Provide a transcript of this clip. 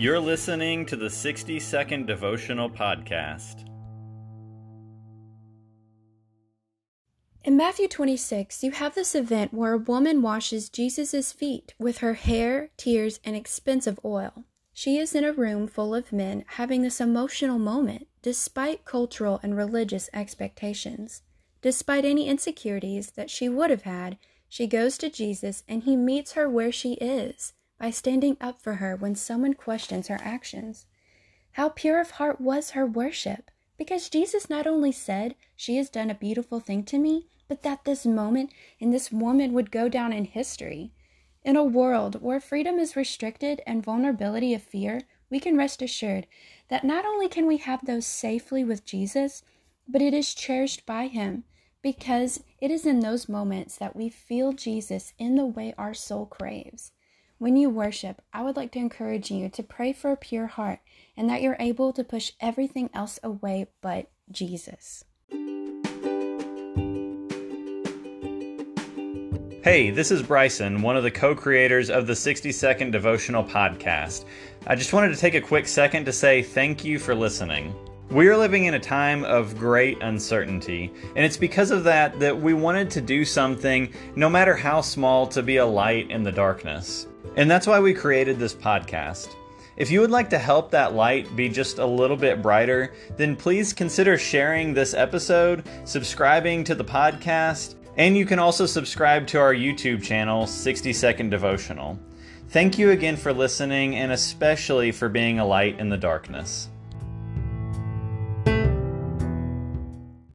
You're listening to the 60 Second Devotional Podcast. In Matthew 26, you have this event where a woman washes Jesus' feet with her hair, tears, and expensive oil. She is in a room full of men having this emotional moment despite cultural and religious expectations. Despite any insecurities that she would have had, she goes to Jesus and he meets her where she is by standing up for her when someone questions her actions. How pure of heart was her worship! Because Jesus not only said, She has done a beautiful thing to me, but that this moment and this woman would go down in history. In a world where freedom is restricted and vulnerability of fear, we can rest assured that not only can we have those safely with Jesus, but it is cherished by Him because it is in those moments that we feel Jesus in the way our soul craves. When you worship, I would like to encourage you to pray for a pure heart and that you're able to push everything else away but Jesus. Hey, this is Bryson, one of the co creators of the 60 Second Devotional Podcast. I just wanted to take a quick second to say thank you for listening. We are living in a time of great uncertainty, and it's because of that that we wanted to do something, no matter how small, to be a light in the darkness. And that's why we created this podcast. If you would like to help that light be just a little bit brighter, then please consider sharing this episode, subscribing to the podcast, and you can also subscribe to our YouTube channel, 60 Second Devotional. Thank you again for listening and especially for being a light in the darkness.